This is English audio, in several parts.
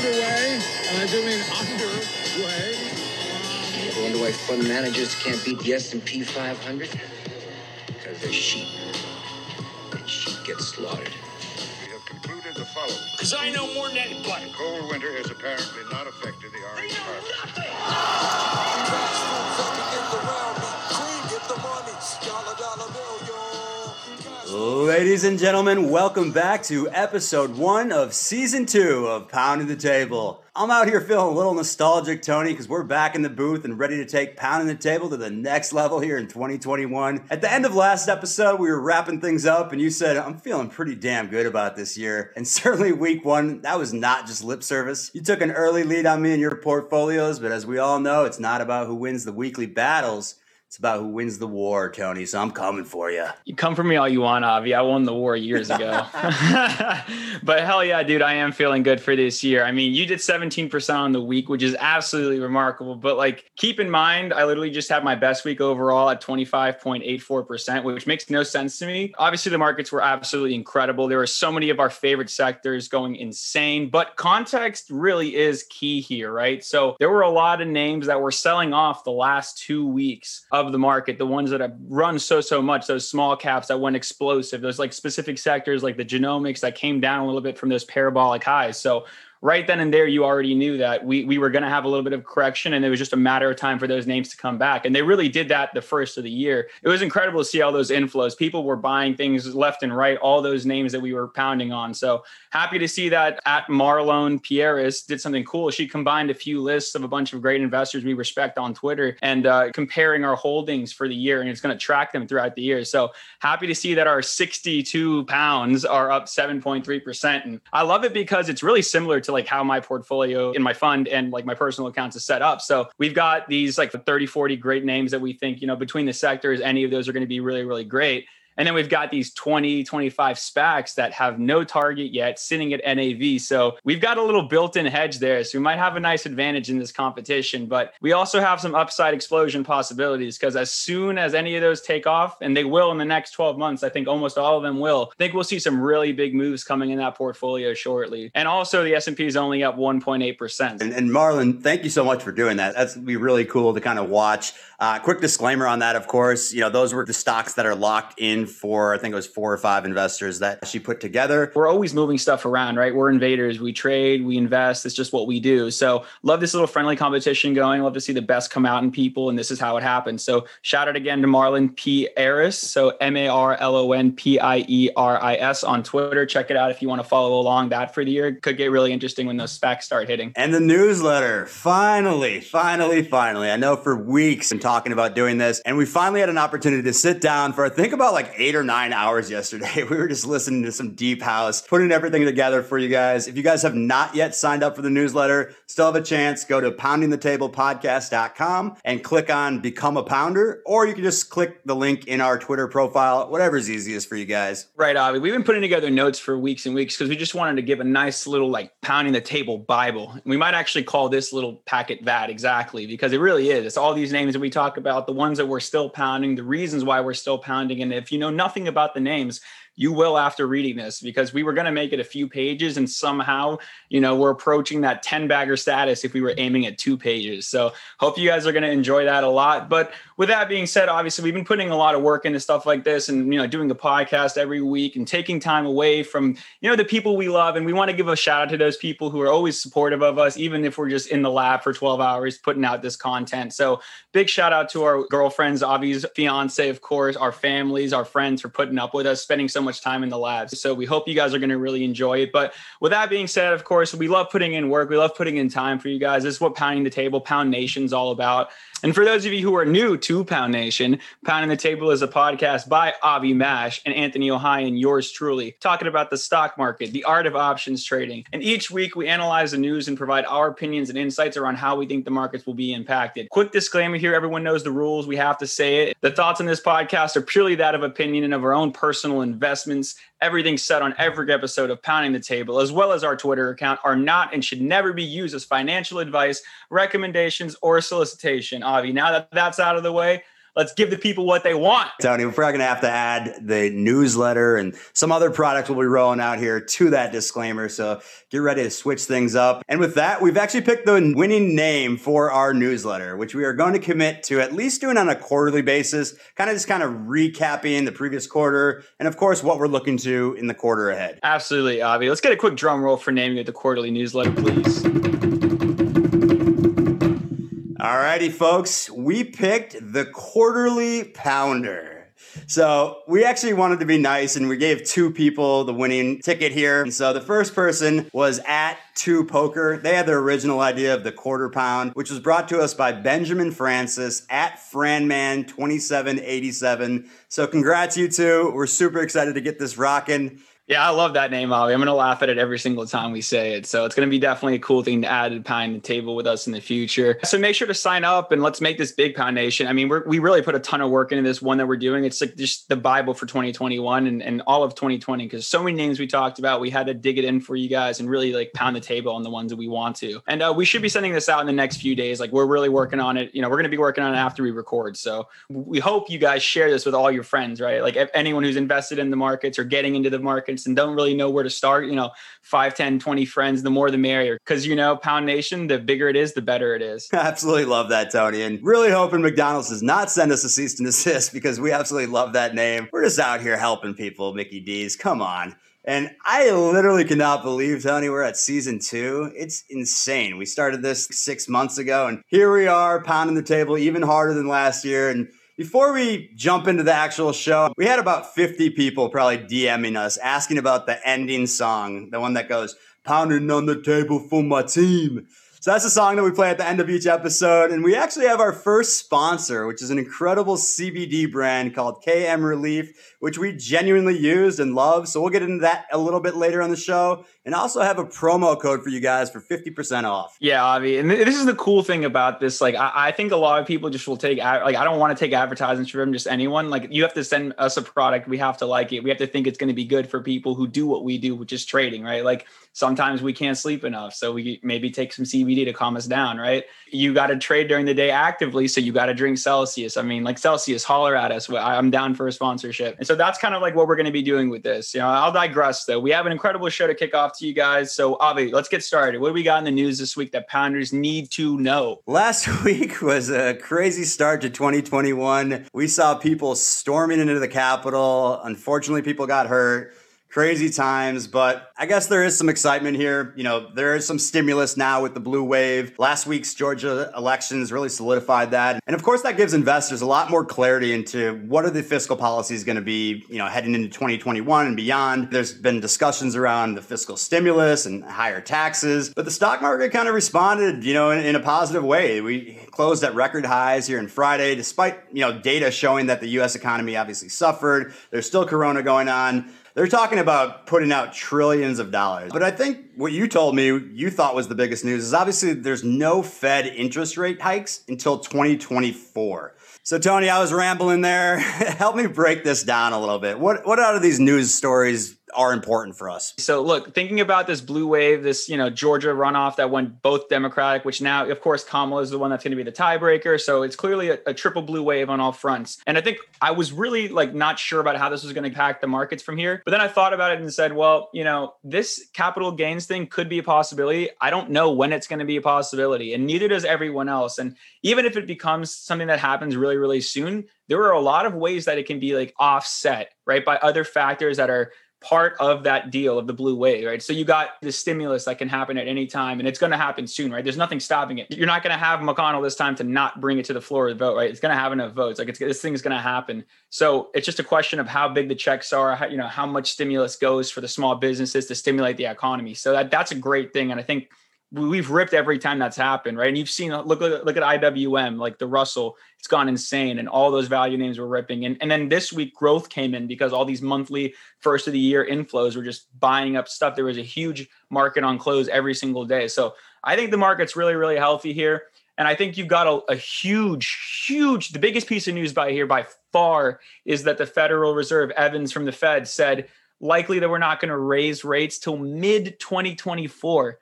underway, and I do mean underway. I wonder why fund managers can't beat the S&P 500? Because they're sheep. And sheep get slaughtered. We have concluded the following. Because I know more than anybody. Cold winter has apparently not affected the orange harvest. Ladies and gentlemen, welcome back to episode one of season two of Pounding the Table. I'm out here feeling a little nostalgic, Tony, because we're back in the booth and ready to take Pounding the Table to the next level here in 2021. At the end of last episode, we were wrapping things up, and you said, I'm feeling pretty damn good about this year. And certainly week one, that was not just lip service. You took an early lead on me in your portfolios, but as we all know, it's not about who wins the weekly battles. It's about who wins the war, Tony. So I'm coming for you. You come for me all you want, Avi. I won the war years ago. but hell yeah, dude, I am feeling good for this year. I mean, you did 17% on the week, which is absolutely remarkable. But like, keep in mind, I literally just had my best week overall at 25.84%, which makes no sense to me. Obviously, the markets were absolutely incredible. There were so many of our favorite sectors going insane, but context really is key here, right? So there were a lot of names that were selling off the last two weeks of the market, the ones that have run so, so much, those small caps that went explosive, those like specific sectors like the genomics that came down a little bit from those parabolic highs. So right then and there, you already knew that we, we were going to have a little bit of correction and it was just a matter of time for those names to come back. And they really did that the first of the year. It was incredible to see all those inflows. People were buying things left and right, all those names that we were pounding on. So happy to see that at Marlon Pieris did something cool. She combined a few lists of a bunch of great investors we respect on Twitter and uh, comparing our holdings for the year. And it's going to track them throughout the year. So happy to see that our 62 pounds are up 7.3%. And I love it because it's really similar to like how my portfolio in my fund and like my personal accounts is set up. So we've got these like 30, 40 great names that we think, you know, between the sectors, any of those are going to be really, really great. And then we've got these 20, 25 SPACs that have no target yet sitting at NAV. So we've got a little built in hedge there. So we might have a nice advantage in this competition, but we also have some upside explosion possibilities because as soon as any of those take off, and they will in the next 12 months, I think almost all of them will, I think we'll see some really big moves coming in that portfolio shortly. And also the S&P is only up 1.8%. And, and Marlon, thank you so much for doing that. That's be really cool to kind of watch. Uh, quick disclaimer on that, of course, you know, those were the stocks that are locked in for, I think it was four or five investors that she put together. We're always moving stuff around, right? We're invaders. We trade, we invest. It's just what we do. So love this little friendly competition going. Love to see the best come out in people. And this is how it happens. So shout out again to Marlon Pieris. So M A R L O N P I E R I S on Twitter. Check it out if you want to follow along that for the year. Could get really interesting when those specs start hitting. And the newsletter, finally, finally, finally. I know for weeks I'm talking about doing this, and we finally had an opportunity to sit down for I think about like eight or nine hours yesterday. We were just listening to some deep house, putting everything together for you guys. If you guys have not yet signed up for the newsletter, still have a chance. Go to poundingthetablepodcast.com and click on become a pounder, or you can just click the link in our Twitter profile, whatever's easiest for you guys. Right, Avi. We've been putting together notes for weeks and weeks because we just wanted to give a nice little like pounding the table Bible. We might actually call this little packet that exactly because it really is. It's all these names that we talk about, the ones that we're still pounding, the reasons why we're still pounding. And if you know nothing about the names, you will after reading this because we were going to make it a few pages and somehow you know we're approaching that 10 bagger status if we were aiming at two pages. So hope you guys are going to enjoy that a lot but with that being said obviously we've been putting a lot of work into stuff like this and you know doing the podcast every week and taking time away from you know the people we love and we want to give a shout out to those people who are always supportive of us even if we're just in the lab for 12 hours putting out this content so big shout out to our girlfriends avi's fiance of course our families our friends for putting up with us spending so much time in the labs. So we hope you guys are going to really enjoy it. But with that being said, of course, we love putting in work. We love putting in time for you guys. This is what Pounding the Table, Pound Nation's all about. And for those of you who are new to Pound Nation, Pounding the Table is a podcast by Avi Mash and Anthony Ohio and yours truly, talking about the stock market, the art of options trading. And each week we analyze the news and provide our opinions and insights around how we think the markets will be impacted. Quick disclaimer here everyone knows the rules. We have to say it. The thoughts on this podcast are purely that of opinion and of our own personal investments. Everything said on every episode of Pounding the Table, as well as our Twitter account, are not and should never be used as financial advice, recommendations, or solicitation. Avi, now that that's out of the way, let's give the people what they want. Tony, we're probably going to have to add the newsletter and some other products we'll be rolling out here to that disclaimer. So get ready to switch things up. And with that, we've actually picked the winning name for our newsletter, which we are going to commit to at least doing on a quarterly basis, kind of just kind of recapping the previous quarter and, of course, what we're looking to in the quarter ahead. Absolutely, Avi. Let's get a quick drum roll for naming it the quarterly newsletter, please. Alrighty, folks, we picked the quarterly pounder. So we actually wanted to be nice and we gave two people the winning ticket here. And so the first person was at Two Poker. They had the original idea of the quarter pound, which was brought to us by Benjamin Francis at Franman2787. So congrats, you two. We're super excited to get this rocking. Yeah, I love that name, Ollie. I'm going to laugh at it every single time we say it. So it's going to be definitely a cool thing to add to Pound the Table with us in the future. So make sure to sign up and let's make this big Pound Nation. I mean, we really put a ton of work into this one that we're doing. It's like just the Bible for 2021 and, and all of 2020 because so many names we talked about. We had to dig it in for you guys and really like pound the table on the ones that we want to. And uh, we should be sending this out in the next few days. Like we're really working on it. You know, we're going to be working on it after we record. So we hope you guys share this with all your friends, right? Like anyone who's invested in the markets or getting into the markets and don't really know where to start, you know, 5, 10, 20 friends, the more the merrier. Because, you know, Pound Nation, the bigger it is, the better it is. Absolutely love that, Tony. And really hoping McDonald's does not send us a cease and desist because we absolutely love that name. We're just out here helping people, Mickey D's. Come on. And I literally cannot believe, Tony, we're at season two. It's insane. We started this six months ago, and here we are pounding the table even harder than last year. And before we jump into the actual show, we had about 50 people probably DMing us asking about the ending song, the one that goes, Pounding on the table for my team. So that's a song that we play at the end of each episode. And we actually have our first sponsor, which is an incredible CBD brand called KM Relief, which we genuinely used and love. So we'll get into that a little bit later on the show. And also have a promo code for you guys for 50% off. Yeah, Avi. And this is the cool thing about this. Like, I, I think a lot of people just will take, like, I don't want to take advertisements from just anyone. Like, you have to send us a product. We have to like it. We have to think it's going to be good for people who do what we do, which is trading, right? Like, sometimes we can't sleep enough. So we maybe take some CBD to calm us down, right? You got to trade during the day actively. So you got to drink Celsius. I mean, like Celsius, holler at us. I'm down for a sponsorship. And so that's kind of like what we're going to be doing with this. You know, I'll digress though. We have an incredible show to kick off to you guys. So Avi, let's get started. What do we got in the news this week that Pounders need to know? Last week was a crazy start to 2021. We saw people storming into the Capitol. Unfortunately, people got hurt crazy times, but I guess there is some excitement here. You know, there is some stimulus now with the blue wave. Last week's Georgia elections really solidified that. And of course, that gives investors a lot more clarity into what are the fiscal policies going to be, you know, heading into 2021 and beyond. There's been discussions around the fiscal stimulus and higher taxes, but the stock market kind of responded, you know, in, in a positive way. We closed at record highs here in Friday, despite, you know, data showing that the U.S. economy obviously suffered. There's still corona going on. They're talking about putting out trillions of dollars. But I think what you told me you thought was the biggest news is obviously there's no Fed interest rate hikes until 2024. So Tony, I was rambling there. Help me break this down a little bit. What what out of these news stories are important for us. So look, thinking about this blue wave, this, you know, Georgia runoff that went both Democratic, which now, of course, Kamala is the one that's going to be the tiebreaker. So it's clearly a, a, triple blue wave on all fronts. And I think I was really like not sure about how this was going to impact the markets from here. But then I thought about it and said, well, you know, this capital gains thing could be a possibility. I don't know when it's going to be a possibility. And neither does everyone else. And even if it becomes something that happens really, really soon, there are a lot of ways that it can be like offset, right, by other factors that are part of that deal of the blue wave, right? So you got the stimulus that can happen at any time and it's going to happen soon, right? There's nothing stopping it. You're not going to have McConnell this time to not bring it to the floor of the vote, right? It's going to have enough votes. Like this thing is going to happen. So it's just a question of how big the checks are, how, you know, how much stimulus goes for the small businesses to stimulate the economy. So that that's a great thing. And I think we've ripped every time that's happened, right? And you've seen look look at IWM, like the Russell, it's gone insane, and all those value names were ripping. And and then this week growth came in because all these monthly first of the year inflows were just buying up stuff. There was a huge market on close every single day. So I think the market's really really healthy here. And I think you've got a, a huge, huge, the biggest piece of news by here by far is that the Federal Reserve, Evans from the Fed, said likely that we're not going to raise rates till mid 2024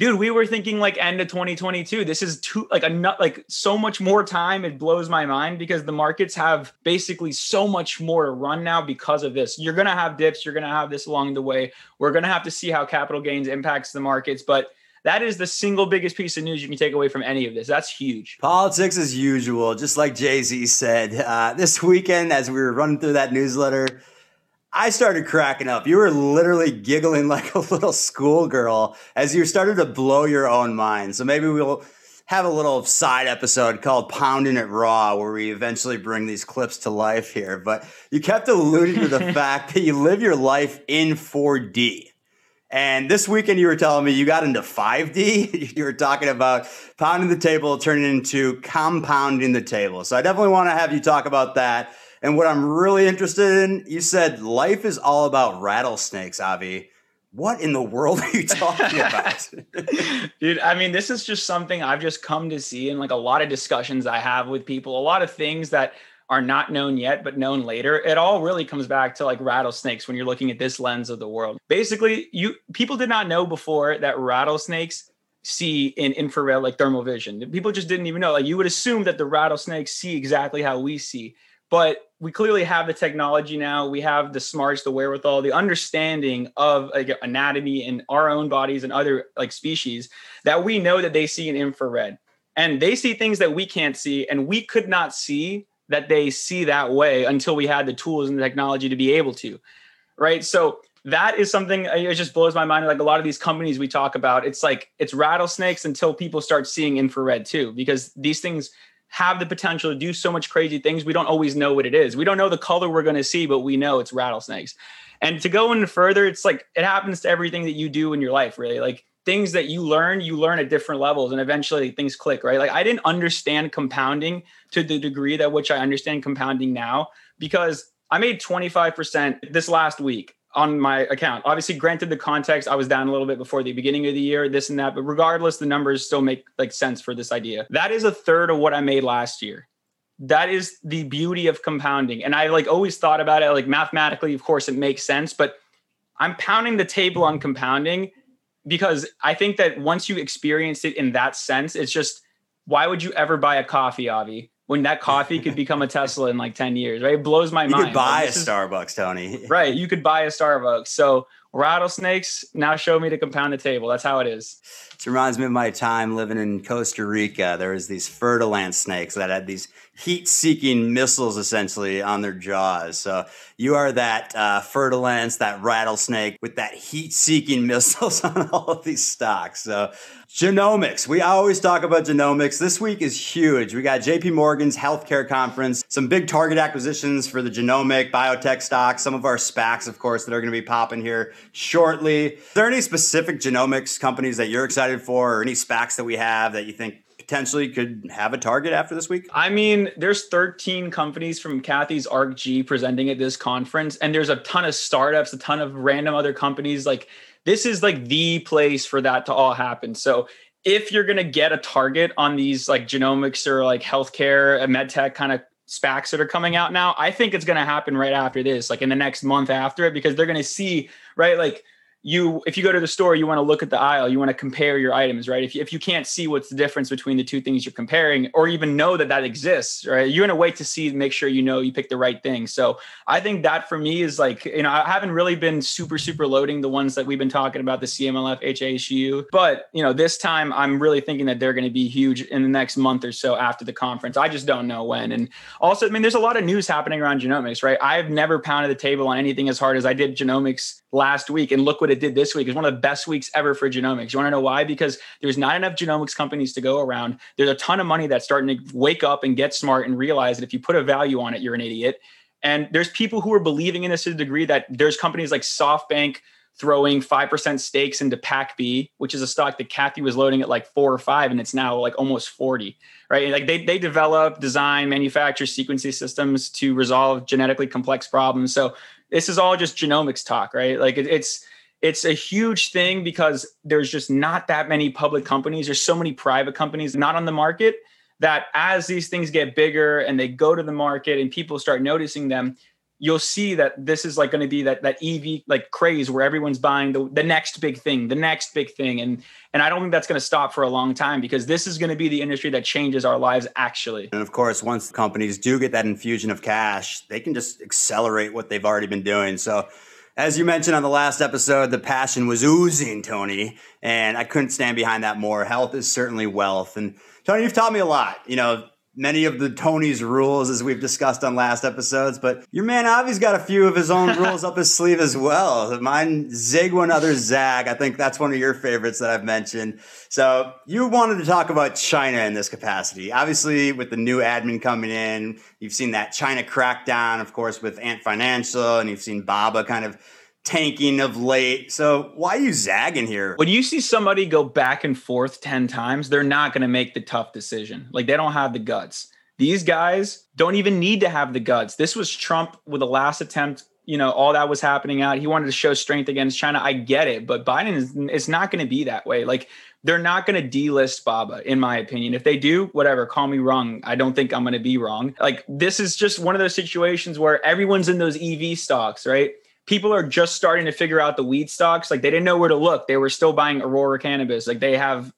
dude, we were thinking like end of 2022. This is too like a nut like so much more time. It blows my mind because the markets have basically so much more to run now because of this. You're gonna have dips, you're gonna have this along the way. We're gonna have to see how capital gains impacts the markets, but that is the single biggest piece of news you can take away from any of this. That's huge. Politics as usual, just like Jay Z said. Uh, this weekend, as we were running through that newsletter, I started cracking up. You were literally giggling like a little schoolgirl as you started to blow your own mind. So maybe we'll have a little side episode called Pounding It Raw where we eventually bring these clips to life here. But you kept alluding to the fact that you live your life in 4D. And this weekend, you were telling me you got into 5D. you were talking about pounding the table, turning into compounding the table. So I definitely want to have you talk about that. And what I'm really interested in, you said life is all about rattlesnakes, Avi. What in the world are you talking about? Dude, I mean, this is just something I've just come to see in like a lot of discussions I have with people, a lot of things that are not known yet, but known later. It all really comes back to like rattlesnakes when you're looking at this lens of the world. Basically, you people did not know before that rattlesnakes see in infrared like thermal vision. People just didn't even know. Like you would assume that the rattlesnakes see exactly how we see. But we clearly have the technology now. We have the smarts, the wherewithal, the understanding of like anatomy in our own bodies and other like species that we know that they see in infrared. And they see things that we can't see, and we could not see that they see that way until we had the tools and the technology to be able to right so that is something uh, it just blows my mind like a lot of these companies we talk about it's like it's rattlesnakes until people start seeing infrared too because these things have the potential to do so much crazy things we don't always know what it is. We don't know the color we're going to see but we know it's rattlesnakes. And to go in further it's like it happens to everything that you do in your life really. Like things that you learn, you learn at different levels and eventually things click, right? Like I didn't understand compounding to the degree that which I understand compounding now because I made 25% this last week on my account. Obviously, granted the context, I was down a little bit before the beginning of the year, this and that, but regardless, the numbers still make like sense for this idea. That is a third of what I made last year. That is the beauty of compounding. And I like always thought about it like mathematically, of course, it makes sense, but I'm pounding the table on compounding because I think that once you experience it in that sense, it's just why would you ever buy a coffee, Avi? When that coffee could become a Tesla in like 10 years, right? It blows my you mind. You could buy like, a Starbucks, Tony. Right. You could buy a Starbucks. So rattlesnakes now show me to compound the table. That's how it is. It reminds me of my time living in Costa Rica. There was these fer-de-lance snakes that had these heat-seeking missiles essentially on their jaws. So you are that uh, fer-de-lance, that rattlesnake with that heat-seeking missiles on all of these stocks. So genomics. We always talk about genomics. This week is huge. We got JP Morgan's healthcare conference, some big target acquisitions for the genomic biotech stocks, some of our SPACs, of course, that are going to be popping here shortly. Is there any specific genomics companies that you're excited for, or any SPACs that we have that you think potentially could have a target after this week? I mean, there's 13 companies from Cathie's ARKG presenting at this conference, and there's a ton of startups, a ton of random other companies. Like, this is like the place for that to all happen. So, if you're going to get a target on these like genomics or like healthcare, uh, med tech kind of SPACs that are coming out now, I think it's going to happen right after this, like in the next month after it, because they're going to see, right? Like, you if you go to the store you want to look at the aisle you want to compare your items right? If you, if you can't see what's the difference between the two things you're comparing or even know that that exists right? You're going to wait to see make sure you know you pick the right thing. So i think that for me is like you know i haven't really been super super loading the ones that we've been talking about the cmlf hasu but you know this time i'm really thinking that they're going to be huge in the next month or so after the conference. I just don't know when. And also i mean there's a lot of news happening around genomics right? I've never pounded the table on anything as hard as i did genomics last week and look what it did this week. It's one of the best weeks ever for genomics. You want to know why? Because there's not enough genomics companies to go around. There's a ton of money that's starting to wake up and get smart and realize that if you put a value on it, you're an idiot. And there's people who are believing in this to the degree that there's companies like SoftBank throwing 5% stakes into PacB, which is a stock that Cathie was loading at like four or five, and it's now like almost 40, right? Like they, they develop, design, manufacture sequencing systems to resolve genetically complex problems. So this is all just genomics talk, right? Like it, it's, it's a huge thing because there's just not that many public companies. There's so many private companies not on the market that as these things get bigger and they go to the market and people start noticing them, you'll see that this is like going to be that that EV like craze where everyone's buying the, the next big thing, the next big thing. And and I don't think that's going to stop for a long time because this is going to be the industry that changes our lives actually. And of course, once companies do get that infusion of cash, they can just accelerate what they've already been doing. So as you mentioned on the last episode, the passion was oozing, Tony, and I couldn't stand behind that more. Health is certainly wealth. And Tony, you've taught me a lot. You know, many of the Tony's rules as we've discussed on last episodes, but your man Avi's got a few of his own rules up his sleeve as well. Mine zig one other zag. I think that's one of your favorites that I've mentioned. So you wanted to talk about China in this capacity. Obviously, with the new admin coming in, you've seen that China crackdown, of course, with Ant Financial, and you've seen Baba kind of tanking of late. So why are you zagging here? When you see somebody go back and forth 10 times, they're not going to make the tough decision. Like they don't have the guts. These guys don't even need to have the guts. This was Trump with the last attempt. You know, all that was happening out. He wanted to show strength against China. I get it, but Biden is it's not going to be that way. Like they're not going to delist Baba, in my opinion. If they do, whatever, call me wrong. I don't think I'm going to be wrong. Like this is just one of those situations where everyone's in those EV stocks, right? People are just starting to figure out the weed stocks. Like they didn't know where to look. They were still buying Aurora cannabis. Like they have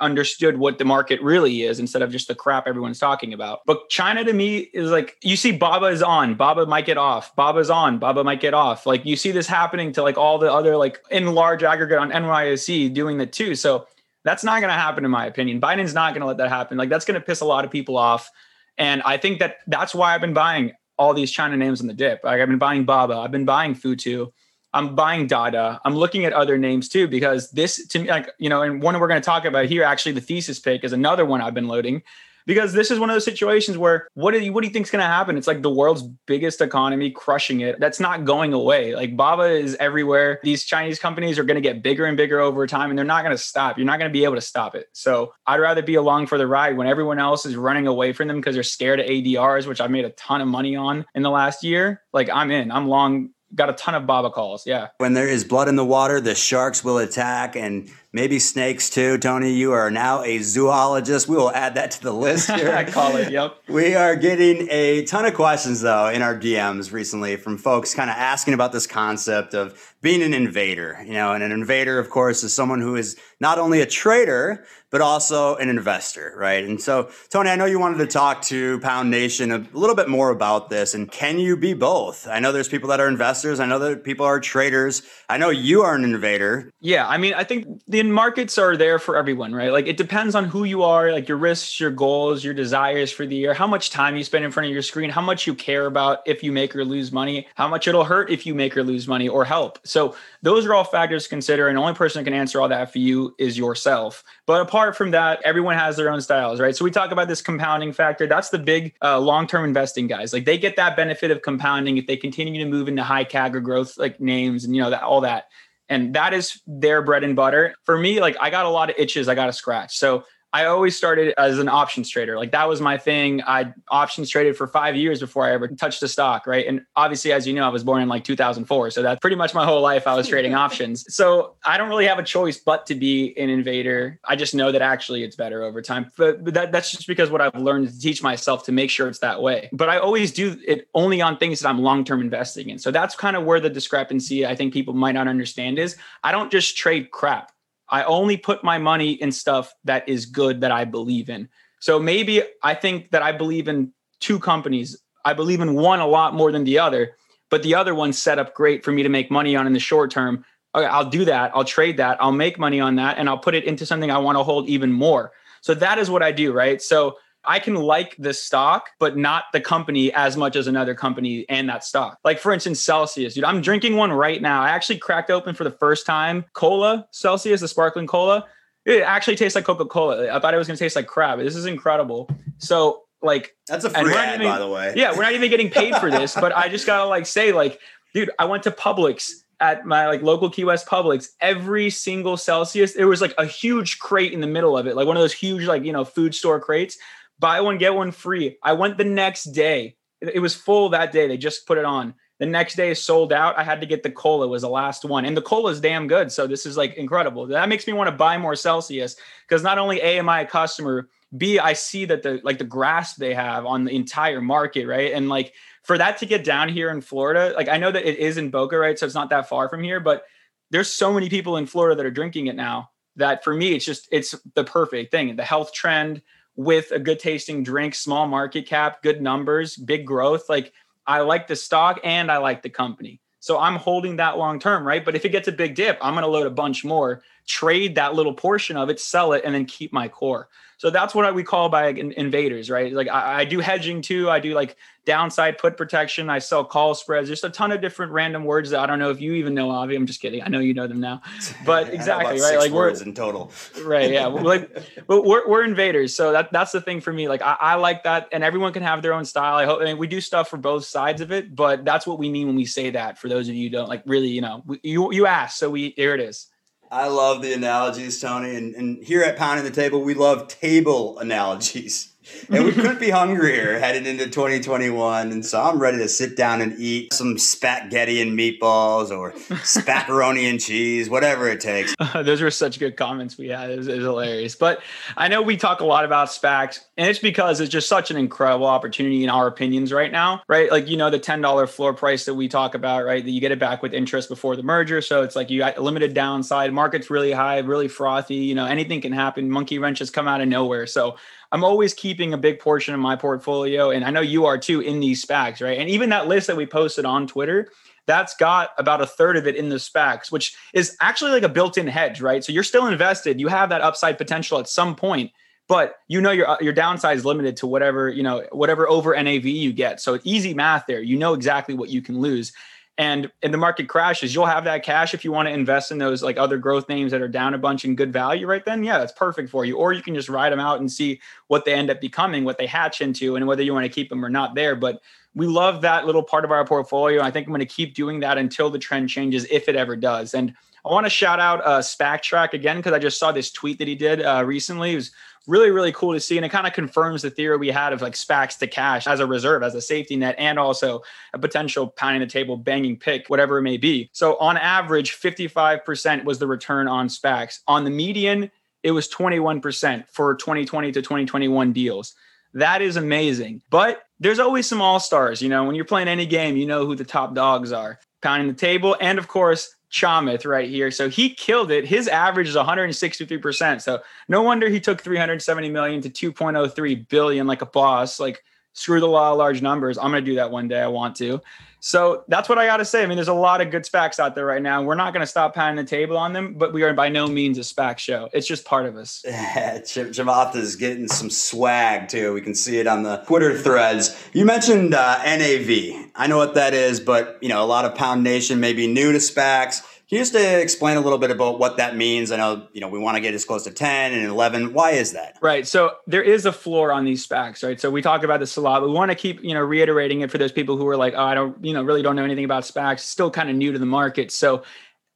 understood what the market really is instead of just the crap everyone's talking about. But China to me is like you see Baba is on, Baba might get off, Baba's on, Baba might get off. Like you see this happening to like all the other like in large aggregate on NYSE doing that too. So that's not going to happen in my opinion. Biden's not going to let that happen. Like that's going to piss a lot of people off. And I think that that's why I've been buying all these China names in the dip. Like I've been buying Baba, I've been buying Futu, I'm buying Dada. I'm looking at other names too because this to me, like you know, and one we're going to talk about here, actually, the thesis pick is another one I've been loading because this is one of those situations where what do you what do you think is going to happen? It's like the world's biggest economy crushing it. That's not going away. Like Baba is everywhere. These Chinese companies are going to get bigger and bigger over time, and they're not going to stop. You're not going to be able to stop it. So I'd rather be along for the ride when everyone else is running away from them because they're scared of ADRs, which I've made a ton of money on in the last year. Like I'm in. I'm long got a ton of Baba calls. Yeah. When there is blood in the water, the sharks will attack and maybe snakes too. Tony, you are now a zoologist. We will add that to the list here. I call it, yep. We are getting a ton of questions though in our DMs recently from folks kind of asking about this concept of being an invader. You know, and an invader, of course, is someone who is not only a trader, but also an investor, right? And so, Tony, I know you wanted to talk to Pound Nation a little bit more about this. And can you be both? I know there's people that are investors. I know that people are traders. I know you are an invader. Yeah. I mean, I think the markets are there for everyone, right? Like it depends on who you are, like your risks, your goals, your desires for the year, how much time you spend in front of your screen, how much you care about if you make or lose money, how much it'll hurt if you make or lose money or help. So those are all factors to consider. And the only person that can answer all that for you is yourself. But apart from that, everyone has their own styles, right? So we talk about this compounding factor. That's the big uh, long-term investing guys. Like they get that benefit of compounding if they continue to move into high CAGR growth like names and you know that all that. And that is their bread and butter. For me, like I got a lot of itches I got to scratch. So I always started as an options trader. Like that was my thing. I options traded for five years before I ever touched a stock, right? And obviously, as you know, I was born in like 2004. So that's pretty much my whole life I was trading options. So I don't really have a choice but to be an invader. I just know that actually it's better over time. But, but that, that's just because what I've learned to teach myself to make sure it's that way. But I always do it only on things that I'm long term investing in. So that's kind of where the discrepancy I think people might not understand is I don't just trade crap. I only put my money in stuff that is good that I believe in. So maybe I think that I believe in two companies. I believe in one a lot more than the other, but the other one set up great for me to make money on in the short term. Okay, I'll do that. I'll trade that. I'll make money on that and I'll put it into something I want to hold even more. So that is what I do, right? So I can like the stock, but not the company as much as another company and that stock. Like for instance, Celsius, dude, I'm drinking one right now. I actually cracked open for the first time cola, Celsius, the sparkling cola. It actually tastes like Coca Cola. I thought it was going to taste like crab. This is incredible. So like that's a free ad, even, by the way. Yeah, we're not even getting paid for this, but I just gotta like say, like, dude, I went to Publix at my like local Key West Publix. Every single Celsius, there was like a huge crate in the middle of it, like one of those huge like you know food store crates buy one get one free. I went the next day. It was full that day. They just put it on. The next day is sold out. I had to get the cola It was the last one. And the cola is damn good. So this is like incredible. That makes me want to buy more Celsius because not only A am I a customer, B I see that the like the grasp they have on the entire market, right? And like for that to get down here in Florida, like I know that it is in Boca, right? So it's not that far from here, but there's so many people in Florida that are drinking it now that for me, it's just it's the perfect thing. The health trend with a good tasting drink, small market cap, good numbers, big growth. Like I like the stock and I like the company. So I'm holding that long term, right? But if it gets a big dip, I'm going to load a bunch more, trade that little portion of it, sell it, and then keep my core. So that's what we call by invaders, right? Like I, I, do hedging too. I do like downside put protection. I sell call spreads. Just a ton of different random words that I don't know if you even know, Avi. I'm just kidding. I know you know them now, but exactly right. Like words in total. right. Yeah. like we're, we're invaders. So that that's the thing for me. Like I, I, like that, and everyone can have their own style. I hope I mean, we do stuff for both sides of it, but that's what we mean when we say that. For those of you who don't like really, you know, you you ask, so we here it is. I love the analogies, Tony. And, and here at Pounding the Table, we love table analogies and we couldn't be hungrier headed into 2021. And so I'm ready to sit down and eat some spaghetti and meatballs or spaccaroni and cheese, whatever it takes. Uh, those were such good comments we had. It was, it was, hilarious. But I know we talk a lot about SPACs, and it's because it's just such an incredible opportunity in our opinions right now, right? Like, you know, the $10 floor price that we talk about, right? That you get it back with interest before the merger. So it's like you got limited downside, market's really high, really frothy, you know, anything can happen. Monkey wrenches come out of nowhere. So I'm always keeping a big portion of my portfolio, and I know you are too in these SPACs, right? And even that list that we posted on Twitter, that's got about a third of it in the SPACs, which is actually like a built-in hedge, right? So you're still invested, you have that upside potential at some point, but you know your uh, your downside is limited to whatever you know whatever over NAV you get. So it's easy math there. You know exactly what you can lose. And in the market crashes, you'll have that cash if you want to invest in those like other growth names that are down a bunch in good value right then. Yeah, that's perfect for you. Or you can just ride them out and see what they end up becoming, what they hatch into, and whether you want to keep them or not there. But we love that little part of our portfolio. I think I'm going to keep doing that until the trend changes, if it ever does. And I want to shout out uh, SPAC Track again because I just saw this tweet that he did uh, recently. It was really, really cool to see. And it kind of confirms the theory we had of like SPACs to cash as a reserve, as a safety net, and also a potential pounding the table, banging pick, whatever it may be. So on average, 55% was the return on SPACs. On the median, it was 21% for 2020 to 2021 deals. That is amazing. But there's always some all stars. You know, when you're playing any game, you know who the top dogs are. Pounding the table. And of course, Chamath right here. So he killed it. His average is 163%. So no wonder he took 370 million to 2.03 billion like a boss. Like screw the law large numbers. I'm going to do that one day. I want to. So that's what I got to say. I mean, there's a lot of good SPACs out there right now. We're not going to stop pounding the table on them, but we are by no means a SPAC show. It's just part of us. Chamath is getting some swag too. We can see it on the Twitter threads. You mentioned uh, NAV. I know what that is, but you know, a lot of Pound Nation may be new to SPACs. Can you just uh, explain a little bit about what that means? I know you know we want to get as close to ten and eleven. Why is that? Right. So there is a floor on these SPACs, right? So we talk about this a lot. But we want to keep you know reiterating it for those people who are like, oh, I don't you know really don't know anything about SPACs, still kind of new to the market. So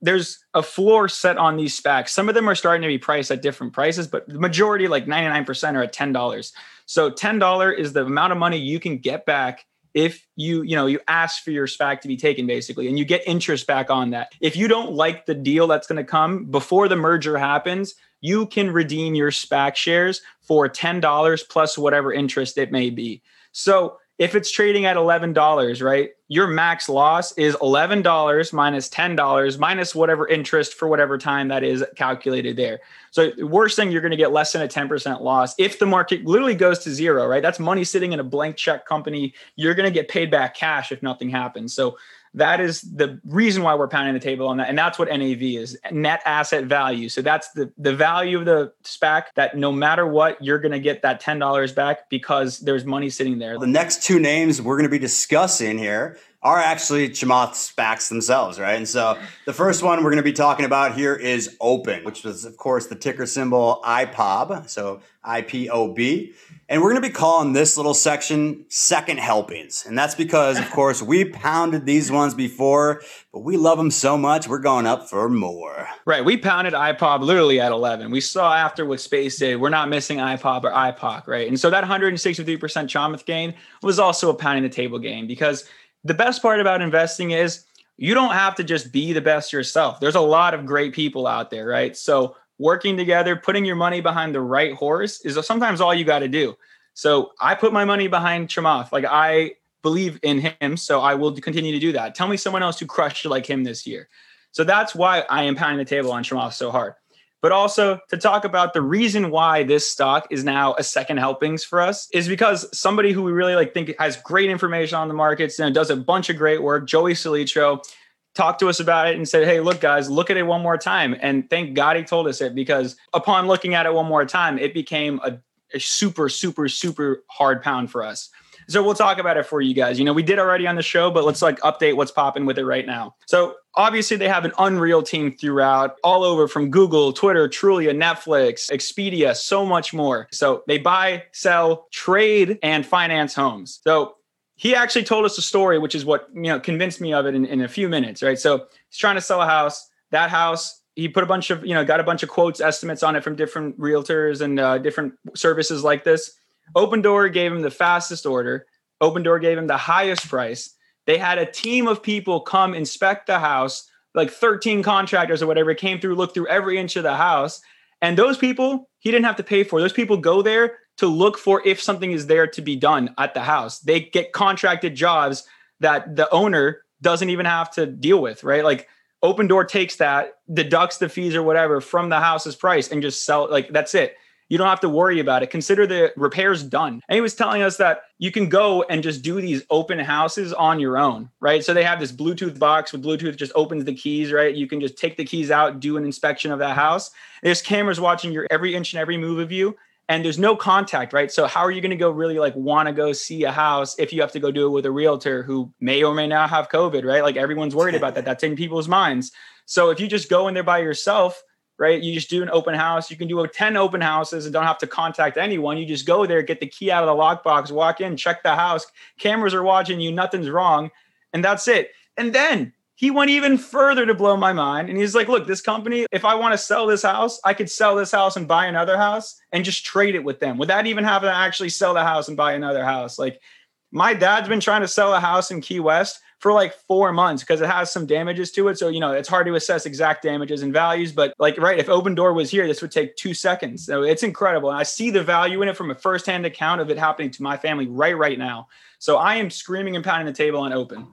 there's a floor set on these SPACs. Some of them are starting to be priced at different prices, but the majority, like 99%, are at $10. So $10 is the amount of money you can get back if you you know you ask for your SPAC to be taken basically and you get interest back on that. If you don't like the deal that's going to come before the merger happens, you can redeem your SPAC shares for $10 plus whatever interest it may be. So if it's trading at $11, right? Your max loss is $11 minus $10 minus whatever interest for whatever time that is calculated there. So worst thing you're going to get less than a 10% loss if the market literally goes to zero, right? That's money sitting in a blank check company. You're going to get paid back cash if nothing happens. So that is the reason why we're pounding the table on that. And that's what NAV is net asset value. So that's the, the value of the SPAC that no matter what, you're going to get that $10 back because there's money sitting there. The next two names we're going to be discussing here are actually Chamath SPACs themselves, right? And so the first one we're going to be talking about here is Open, which was, of course, the ticker symbol IPOB, so IPOB. And we're going to be calling this little section second helpings. And that's because, of course, we pounded these ones before, but we love them so much, we're going up for more. Right. We pounded IPOB literally at 11. We saw after what Space did, we're not missing IPOB or IPOC, right? And so that 163% Chamath gain was also a pounding the table gain because – the best part about investing is you don't have to just be the best yourself. There's a lot of great people out there, right? So working together, putting your money behind the right horse is sometimes all you got to do. So I put my money behind Chamath. Like I believe in him, so I will continue to do that. Tell me someone else who crushed like him this year. So that's why I am pounding the table on Chamath so hard. But also to talk about the reason why this stock is now a second helpings for us is because somebody who we really like think has great information on the markets and does a bunch of great work, Joey Salitro, talked to us about it and said, Hey, look, guys, look at it one more time. And thank God he told us it because upon looking at it one more time, it became a, a super, super, super hard pound for us. So we'll talk about it for you guys. You know, we did already on the show, but let's like update what's popping with it right now. So obviously they have an unreal team throughout all over from Google, Twitter, Trulia, Netflix, Expedia, so much more. So they buy, sell, trade, and finance homes. So he actually told us a story, which is what you know convinced me of it in, in a few minutes, right? So he's trying to sell a house. That house he put a bunch of you know got a bunch of quotes estimates on it from different realtors and uh, different services like this Opendoor gave him the fastest order. Opendoor gave him the highest price. They had a team of people come inspect the house, like 13 contractors or whatever came through, looked through every inch of the house. And those people he didn't have to pay for. Those people go there to look for if something is there to be done at the house. They get contracted jobs that the owner doesn't even have to deal with, right? Like Opendoor takes that, deducts the fees or whatever from the house's price and just sell like that's it. You don't have to worry about it. Consider the repairs done. And he was telling us that you can go and just do these open houses on your own, right? So they have this Bluetooth box with Bluetooth just opens the keys, right? You can just take the keys out, do an inspection of that house. There's cameras watching your every inch and every move of you and there's no contact, right? So how are you going to go really like want to go see a house if you have to go do it with a realtor who may or may not have COVID, right? Like everyone's worried about that. That's in people's minds. So if you just go in there by yourself, right? You just do an open house. You can do 10 open houses and don't have to contact anyone. You just go there, get the key out of the lockbox, walk in, check the house. Cameras are watching you, nothing's wrong. And that's it. And then he went even further to blow my mind. And he's like, look, this company, if I want to sell this house, I could sell this house and buy another house and just trade it with them without even having to actually sell the house and buy another house. Like, my dad's been trying to sell a house in Key West for like four months because it has some damages to it. So, you know, it's hard to assess exact damages and values. But like, right, if Opendoor was here, this would take two seconds. So it's incredible. And I see the value in it from a firsthand account of it happening to my family right, right now. So I am screaming and pounding the table on open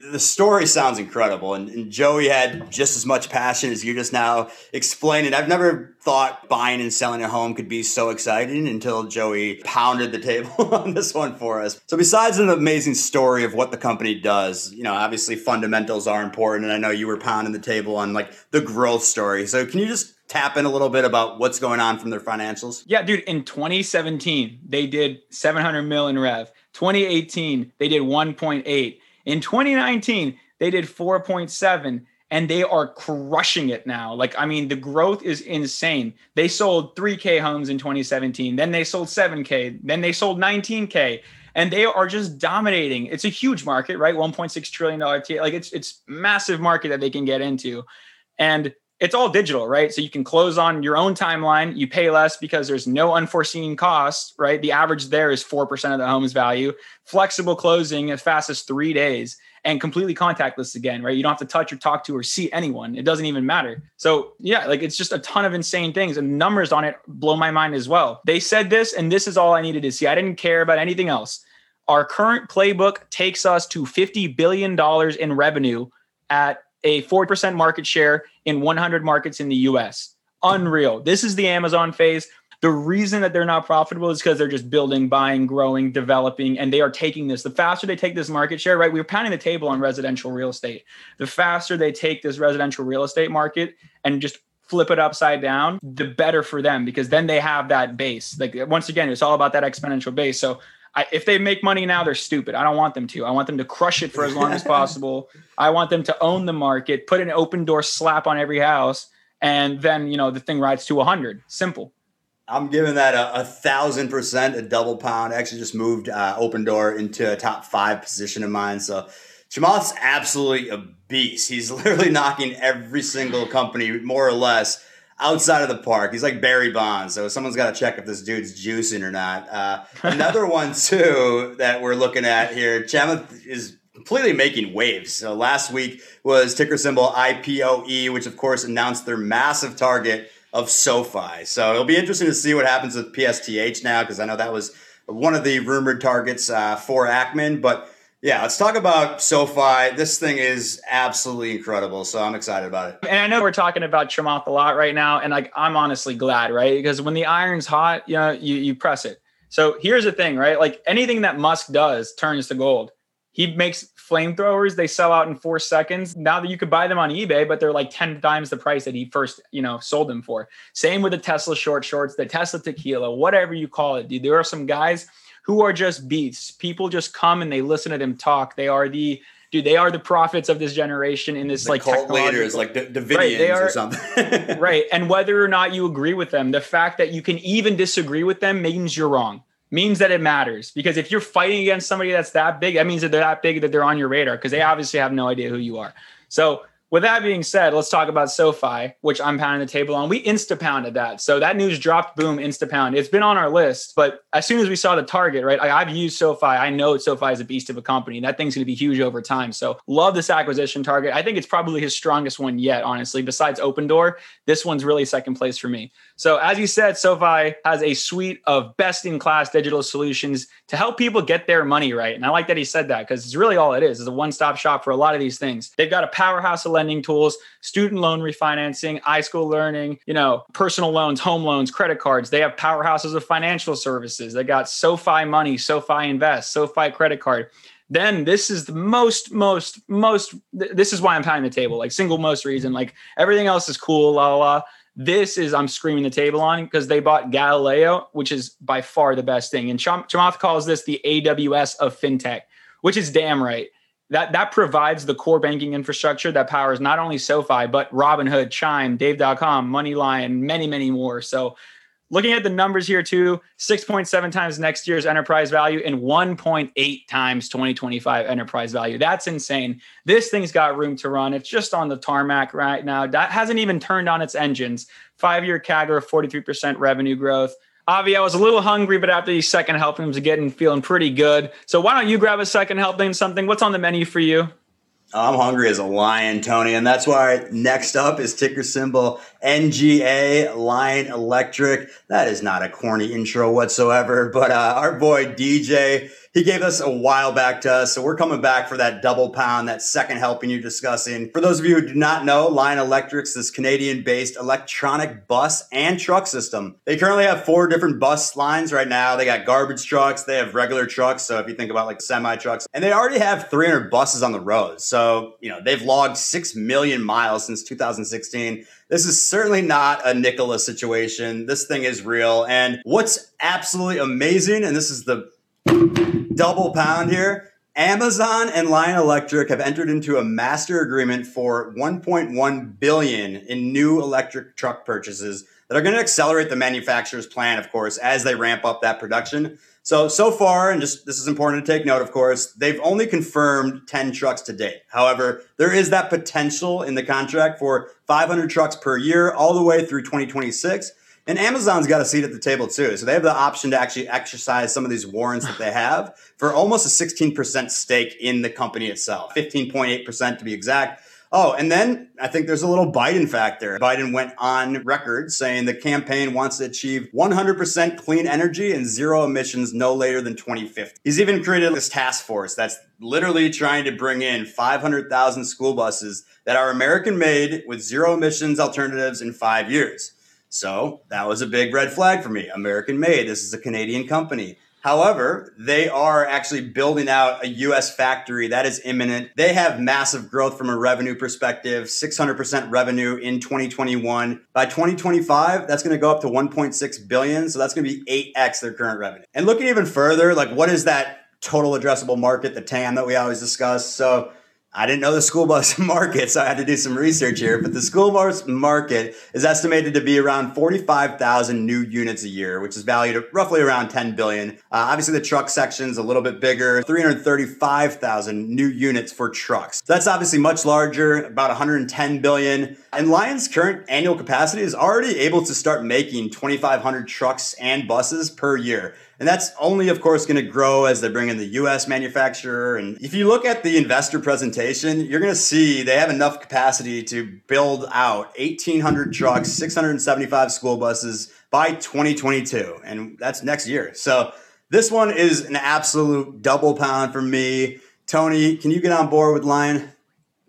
the story sounds incredible and, and, joey had just as much passion as you just now explained i've never thought buying and selling a home could be so exciting until joey pounded the table on this one for us. So besides an amazing story of what the company does you know obviously fundamentals are important and i know you were pounding the table on like the growth story. So can you just tap in a little bit about what's going on from their financials? Yeah dude in 2017 they did 700 million rev. 2018 they did 1.8 in 2019, they did 4.7 and they are crushing it now. Like, I mean, the growth is insane. They sold 3K homes in 2017, then they sold 7K, then they sold 19K, and they are just dominating. It's a huge market, right? 1.6 trillion dollar like it's it's massive market that they can get into. And it's all digital, right? So you can close on your own timeline. You pay less because there's no unforeseen costs, right? The average there is 4% of the home's value. Flexible closing as fast as three days and completely contactless again, right? You don't have to touch or talk to or see anyone. It doesn't even matter. So, yeah, like it's just a ton of insane things and numbers on it blow my mind as well. They said this, and this is all I needed to see. I didn't care about anything else. Our current playbook takes us to $50 billion in revenue at a 4% market share in 100 markets in the US. Unreal. This is the Amazon phase. The reason that they're not profitable is because they're just building, buying, growing, developing, and they are taking this. The faster they take this market share, right? We are pounding the table on residential real estate. The faster they take this residential real estate market and just flip it upside down, the better for them because then they have that base. Like once again, it's all about that exponential base. So I, if they make money now, they're stupid. I don't want them to. I want them to crush it for as long as possible. I want them to own the market, put an open door slap on every house, and then you know the thing rides to hundred. Simple. I'm giving that a, a, thousand percent a double pound. I actually just moved uh, Opendoor into a top five position of mine. So Chamath's absolutely a beast. He's literally knocking every single company more or less outside of the park. He's like Barry Bonds, so someone's got to check if this dude's juicing or not. Uh, another one too that we're looking at here. Chamath is completely making waves. So last week was ticker symbol IPOE, which of course announced their massive target of SoFi. So it'll be interesting to see what happens with PSTH now because I know that was one of the rumored targets uh, for Ackman. But yeah, let's talk about SoFi. This thing is absolutely incredible. So I'm excited about it. And I know we're talking about Chamath a lot right now. And like, I'm honestly glad, right? Because when the iron's hot, you know, you, you press it. So here's the thing, right? Like anything that Musk does turns to gold. He makes flamethrowers, they sell out in four seconds. Now that you could buy them on eBay, but they're like 10 times the price that he first, you know, sold them for. Same with the Tesla short shorts, the Tesla tequila, whatever you call it, dude. There are some guys who are just beasts. People just come and they listen to them talk. They are the dude, they are the prophets of this generation in this The like cult leaders, like the Davidians Right, they or something. right. And whether or not you agree with them, the fact that you can even disagree with them means you're wrong. Means that it matters because if you're fighting against somebody that's that big, that means that they're that big that they're on your radar because they obviously have no idea who you are. So, with that being said, let's talk about SoFi, which I'm pounding the table on. We insta pounded that. So that news dropped, boom, insta pound. It's been on our list, but as soon as we saw the target, right? I, I've used SoFi. I know SoFi is a beast of a company. That thing's going to be huge over time. So love this acquisition target. I think it's probably his strongest one yet, honestly. Besides Opendoor, this one's really second place for me. So as you said, SoFi has a suite of best-in-class digital solutions to help people get their money right. And I like that he said that because it's really all it is, is a one-stop shop for a lot of these things. They've got a powerhouse of lending tools, student loan refinancing, iSchool learning, you know, personal loans, home loans, credit cards. They have powerhouses of financial services. They got SoFi Money, SoFi Invest, SoFi Credit Card then this is the most, most, most. th- This is why I'm pounding the table. Like single most reason. Like everything else is cool, la la. la. This is I'm screaming the table on because they bought Galileo, which is by far the best thing. And Cham- Chamath calls this the AWS of fintech, which is damn right. That that provides the core banking infrastructure that powers not only SoFi but Robinhood, Chime, Dave.com, MoneyLion, many many more. So looking at the numbers here too 6.7 times next year's enterprise value and 1.8 times 2025 enterprise value that's insane this thing's got room to run it's just on the tarmac right now that hasn't even turned on its engines five year CAGR of 43% revenue growth Avi, I was a little hungry, but after these second helpings, I'm getting feeling pretty good. So why don't you grab a second helping? Something. What's on the menu for you? I'm hungry as a lion, Tony, and that's why next up is ticker symbol NGA Lion Electric. That is not a corny intro whatsoever, but uh, our boy DJ, he gave us a while back to us, so we're coming back for that double pound, that second helping you're discussing. For those of you who do not know, Lion Electric's this Canadian-based electronic bus and truck system. They currently have four different bus lines right now. They got garbage trucks, they have regular trucks, so if you think about like semi trucks, and they already have 300 buses on the road. So, you know, they've logged 6 million miles since 2016. This is certainly not a Nikola situation. This thing is real. And what's absolutely amazing, and this is the double pound here. Amazon and Lion Electric have entered into a master agreement for 1.1 billion in new electric truck purchases that are going to accelerate the manufacturer's plan, of course, as they ramp up that production. So, so far, and just this is important to take note, of course, they've only confirmed 10 trucks to date. However, there is that potential in the contract for 500 trucks per year all the way through 2026. And Amazon's got a seat at the table too. So they have the option to actually exercise some of these warrants that they have for almost a 16% stake in the company itself, 15.8% to be exact. Oh, and then I think there's a little Biden factor. Biden went on record saying the campaign wants to achieve 100% clean energy and zero emissions no later than 2050. He's even created this task force that's literally trying to bring in 500,000 school buses that are American made with zero emissions alternatives in five years. So that was a big red flag for me. American made. This is a Canadian company. However, they are actually building out a US factory that is imminent. They have massive growth from a revenue perspective, 600% revenue in 2021. By 2025, that's going to go up to 1.6 billion. So that's going to be 8x their current revenue. And looking even further, like what is that total addressable market, the TAM that we always discuss? So I didn't know the school bus market, so I had to do some research here. But the school bus market is estimated to be around 45,000 new units a year, which is valued at roughly around 10 billion. Uh, obviously, the truck section's a little bit bigger, 335,000 new units for trucks. So that's obviously much larger, about 110 billion. And Lion's current annual capacity is already able to start making 2,500 trucks and buses per year. And that's only, of course, going to grow as they bring in the US manufacturer. And if you look at the investor presentation, you're going to see they have enough capacity to build out 1,800 trucks, 675 school buses by 2022. And that's next year. So This one is an absolute double pound for me. Tony, can you get on board with Lion?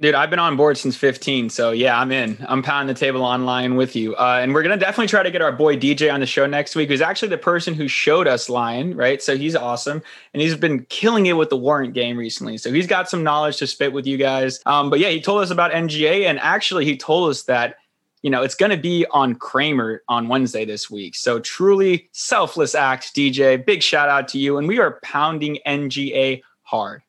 Dude, I've been on board since 15. So yeah, I'm in. I'm pounding the table online with you. Uh, and we're going to definitely try to get our boy DJ on the show next week, who's actually the person who showed us Lion, right? So he's awesome. And he's been killing it with the warrant game recently. So he's got some knowledge to spit with you guys. Um, but yeah, he told us about NGA. And actually, he told us that, you know, it's going to be on Cramer on Wednesday this week. So truly selfless act, DJ. Big shout out to you. And we are pounding NGA hard.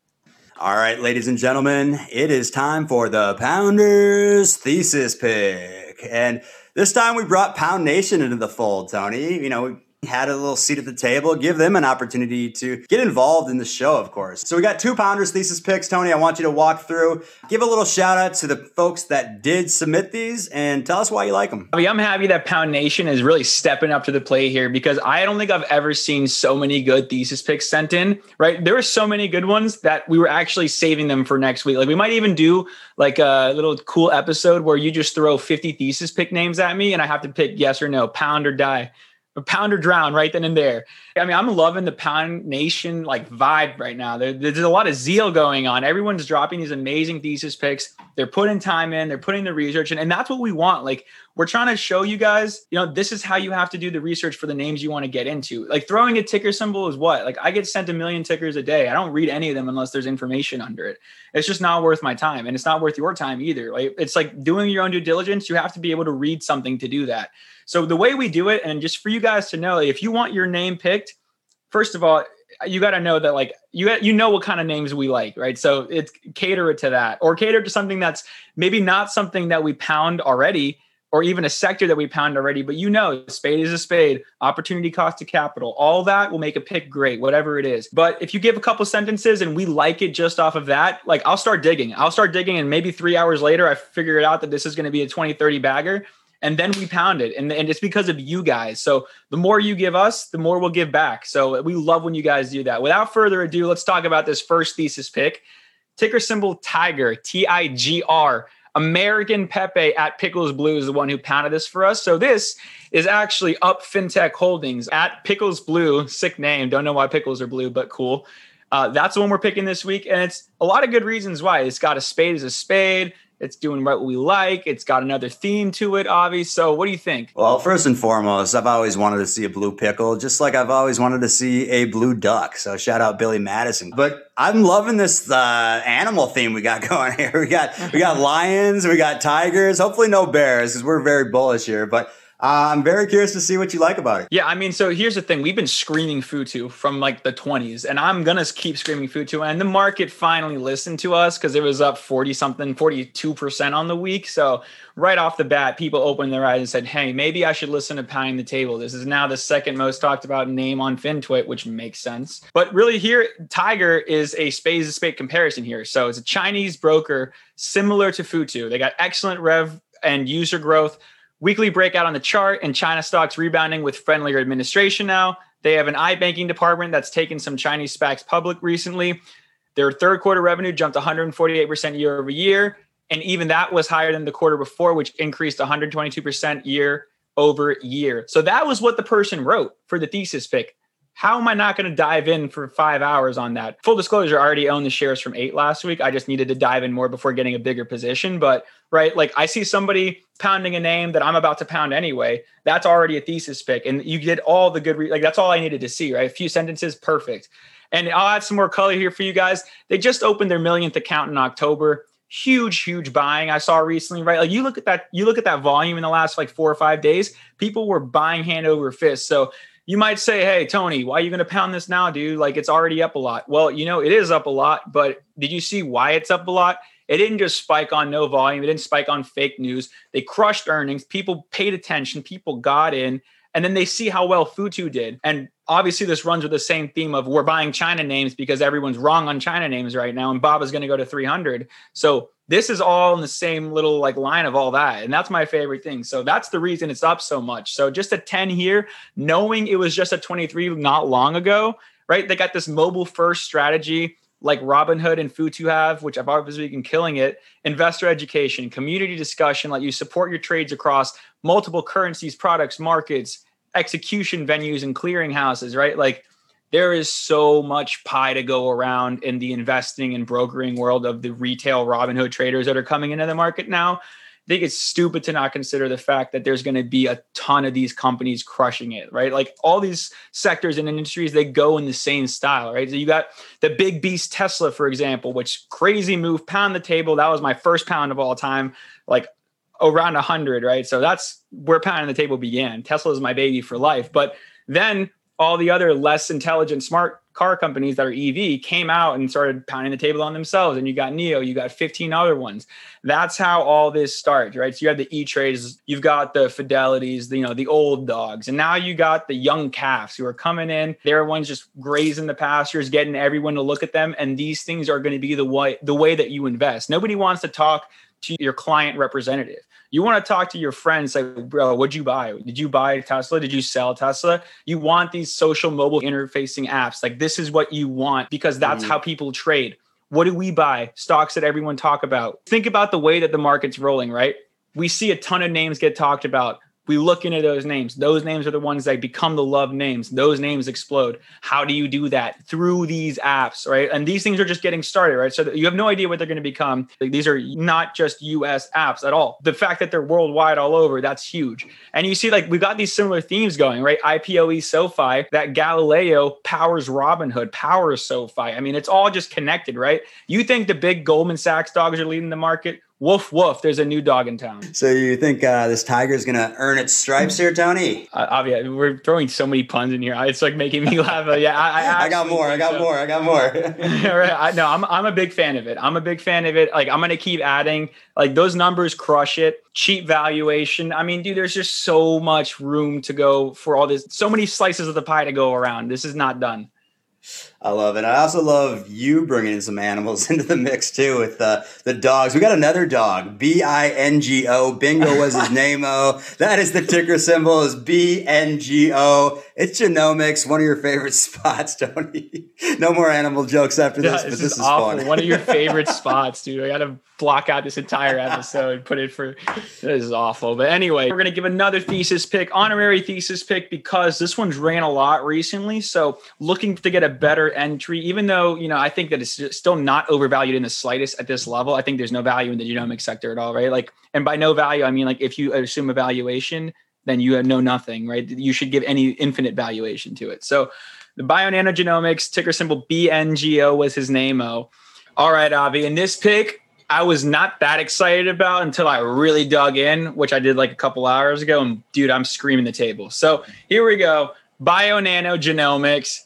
All right, ladies and gentlemen, it is time for the Pounders thesis pick. And this time we brought Pound Nation into the fold, Tony. You know, had a little seat at the table, give them an opportunity to get involved in the show, of course. So we got two Pounders thesis picks. Tony, I want you to walk through, give a little shout out to the folks that did submit these, and tell us why you like them. I mean, I'm happy that Pound Nation is really stepping up to the plate here because I don't think I've ever seen so many good thesis picks sent in, right? There were so many good ones that we were actually saving them for next week. Like we might even do like a little cool episode where you just throw 50 thesis pick names at me and I have to pick yes or no, pound or die pound or drown right then and there. I mean, I'm loving the Pound Nation like vibe right now. There, there's a lot of zeal going on. Everyone's dropping these amazing thesis picks. They're putting time in. They're putting the research in, and that's what we want. Like we're trying to show you guys, you know, this is how you have to do the research for the names you want to get into. Like throwing a ticker symbol is what? Like I get sent a million tickers a day. I don't read any of them unless there's information under it. It's just not worth my time, and it's not worth your time either. Like it's like doing your own due diligence. You have to be able to read something to do that. So the way we do it, and just for you guys to know, if you want your name picked, first of all, you got to know that like you you know what kind of names we like, right? So it's cater it to that, or cater to something that's maybe not something that we pound already, or even a sector that we pound already. But you know, spade is a spade. Opportunity cost to capital, all that will make a pick great, whatever it is. But if you give a couple sentences and we like it just off of that, like I'll start digging. I'll start digging, and maybe three hours later, I figure it out that this is going to be a 20, 30 bagger and then we pound it. And, and it's because of you guys. So the more you give us the more we'll give back. So we love when you guys do that. Without further ado let's talk about this first thesis pick. Ticker symbol tiger t-i-g-r american pepe at pickles blue is the one who pounded this for us. So this is actually up fintech holdings at pickles blue. Sick name. Don't know why pickles are blue but cool. Uh, that's the one we're picking this week and it's a lot of good reasons why. It's got a spade as a spade it's doing right what we like. It's got another theme to it, Avi. So, what do you think? Well, first and foremost, I've always wanted to see a blue pickle, just like I've always wanted to see a blue duck. So, shout out Billy Madison. But I'm loving this uh, animal theme we got going here. We got we got lions, we got tigers. Hopefully, no bears because we're very bullish here. But uh, I'm very curious to see what you like about it. Yeah, I mean, so here's the thing: we've been screaming Futu from like the 20s, and I'm gonna keep screaming Futu. And the market finally listened to us because it was up 40 something, 42 percent on the week. So right off the bat, people opened their eyes and said, "Hey, maybe I should listen to Pounding the Table." This is now the second most talked about name on FinTwit, which makes sense. But really, here Tiger is a spade to spade comparison here. So it's a Chinese broker similar to Futu. They got excellent rev and user growth Weekly breakout on the chart and China stocks rebounding with friendlier administration now. They have an iBanking department that's taken some Chinese SPACs public recently. Their third quarter revenue jumped 148% year over year. And even that was higher than the quarter before, which increased 122% year over year. So that was what the person wrote for the thesis pick. How am I not going to dive in for five hours on that? Full disclosure, I already owned the shares from eight last week. I just needed to dive in more before getting a bigger position. But right, like I see somebody pounding a name that I'm about to pound anyway. That's already a thesis pick, and you get all the good. Re- like that's all I needed to see. Right, a few sentences, perfect. And I'll add some more color here for you guys. They just opened their millionth account in October huge huge buying i saw recently right like you look at that you look at that volume in the last like four or five days people were buying hand over fist so you might say, Hey, Tony, why are you going to pound this now, dude? Like it's already up a lot. Well, you know, it is up a lot, but did you see why it's up a lot? It didn't just spike on no volume, it didn't spike on fake news. They crushed earnings, people paid attention, people got in, and then they see how well Futu did. And obviously, this runs with the same theme of we're buying China names because everyone's wrong on China names right now, and Bob is going to go to 300. So this is all in the same little like line of all that and that's my favorite thing. So that's the reason it's up so much. So just a 10 here knowing it was just a 23 not long ago right? They got this mobile first strategy like Robinhood and Futu have, which I've obviously been killing it, investor education, community discussion, let you support your trades across multiple currencies, products, markets, execution venues, and clearinghouses, right? Like there is so much pie to go around in the investing and brokering world of the retail Robinhood traders that are coming into the market now. I think it's stupid to not consider the fact that there's going to be a ton of these companies crushing it, right? Like all these sectors and industries, they go in the same style, right? So you got the big beast Tesla, for example, which crazy move, pound the table. That was my first pound of all time, like around 100, right? So that's where pounding the table began. Tesla is my baby for life. But then all the other less intelligent smart car companies that are EV came out and started pounding the table on themselves. And you got NIO, you got 15 other ones. That's how all this starts, right? So you have the E Trades, you've got the Fidelities, the, you know, the old dogs, and now you got the young calves who are coming in. They're ones just grazing the pastures, getting everyone to look at them. And these things are going to be the way the way that you invest. Nobody wants to talk to your client representative. You want to talk to your friends, say, bro, what'd you buy? Did you buy Tesla? Did you sell Tesla? You want these social mobile interfacing apps. Like this is what you want because that's mm-hmm. how people trade. What do we buy? Stocks that everyone talk about. Think about the way that the market's rolling, right? We see a ton of names get talked about we look into those names. Those names are the ones that become the love names. Those names explode. How do you do that? Through these apps, right? And these things are just getting started, right? So you have no idea what they're going to become. Like, these are not just US apps at all. The fact that they're worldwide all over, that's huge. And you see, like, we've got these similar themes going, right? IPOE SoFi, that Galileo powers Robinhood, powers SoFi. I mean, it's all just connected, right? You think the big Goldman Sachs dogs are leading the market? Woof woof! There's a new dog in town. So you think uh, this tiger is gonna earn its stripes here, Tony? Uh, yeah, we're throwing so many puns in here. It's like making me laugh. Uh, yeah, I, I, I got more. I got so. more. I got more. right. I, no, I'm I'm a big fan of it. I'm a big fan of it. Like I'm gonna keep adding. Like those numbers crush it. Cheap valuation. I mean, dude, there's just so much room to go for all this. So many slices of the pie to go around. This is not done. I love it. I also love you bringing in some animals into the mix too with uh, the dogs. We got another dog, B I N G O. Bingo was his name. Oh, that is the ticker symbol is B N G O. It's genomics, one of your favorite spots, Tony. no more animal jokes after this, this but this is, is awful. fun. one of your favorite spots, dude. I got to block out this entire episode, put it for this is awful. But anyway, we're gonna give another thesis pick, honorary thesis pick, because this one's ran a lot recently. So looking to get a better entry, even though you know I think that it's still not overvalued in the slightest at this level. I think there's no value in the genomic sector at all, right? Like, and by no value, I mean like if you assume a valuation, then you know nothing, right? You should give any infinite valuation to it. So the Bionano Genomics ticker symbol BNGO was his name. Oh, all right, Avi. In this pick, I was not that excited about until I really dug in, which I did like a couple hours ago. And dude, I'm screaming the table. So here we go. Bionano Genomics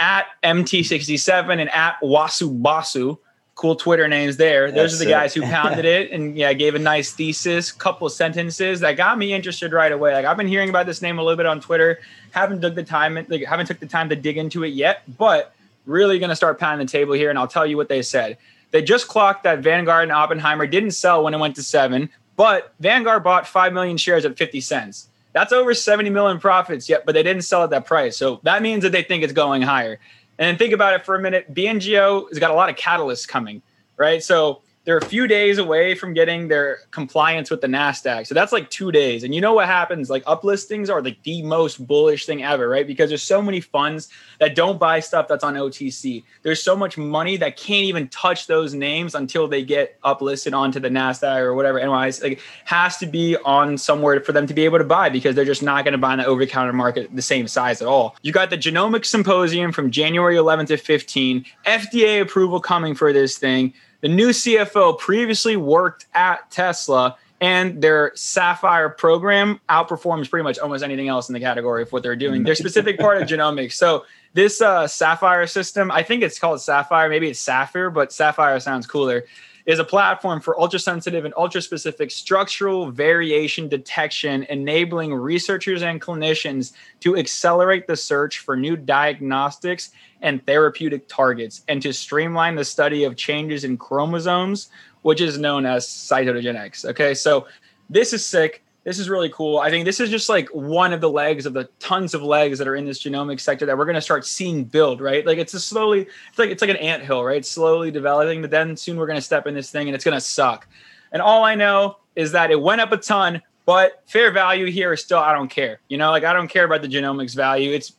at MT67 and at Wasu Basu. Cool Twitter names there. Those That's are the guys who pounded it and yeah, gave a nice thesis, couple sentences that got me interested right away. Like I've been hearing about this name a little bit on Twitter. Haven't took the time, like haven't took the time to dig into it yet, but really gonna start pounding the table here and I'll tell you what they said. They just clocked that Vanguard and Oppenheimer didn't sell when it went to seven, but Vanguard bought 5 million shares at 50 cents. That's over 70 million profits yet, but they didn't sell at that price. So that means that they think it's going higher. And think about it for a minute. BNGO has got a lot of catalysts coming, right? So they're a few days away from getting their compliance with the NASDAQ. So that's like two days. And you know what happens? Like uplistings are like the most bullish thing ever, right? Because there's so many funds that don't buy stuff that's on OTC. There's so much money that can't even touch those names until they get uplisted onto the NASDAQ or whatever. NYS like has to be on somewhere for them to be able to buy because they're just not going to buy in the over counter market the same size at all. You got the Genomic Symposium from January 11th to 15, FDA approval coming for this thing. The new CFO previously worked at Tesla, and their Saphyr program outperforms pretty much almost anything else in the category of what they're doing. Their specific part of genomics. So this uh, Saphyr system, I think it's called Sapphire. Maybe it's Sapphire, but Sapphire sounds cooler is a platform for ultra sensitive and ultra specific structural variation detection, enabling researchers and clinicians to accelerate the search for new diagnostics and therapeutic targets and to streamline the study of changes in chromosomes, which is known as cytogenetics. Okay, so this is sick. This is really cool. I think this is just like one of the legs of the tons of legs that are in this genomic sector that we're going to start seeing build, right? Like it's a slowly, it's like it's like an ant hill, right? It's slowly developing, but then soon we're going to step in this thing and it's going to suck. And all I know is that it went up a ton, but fair value here is still I don't care. You know, like I don't care about the genomics value. It's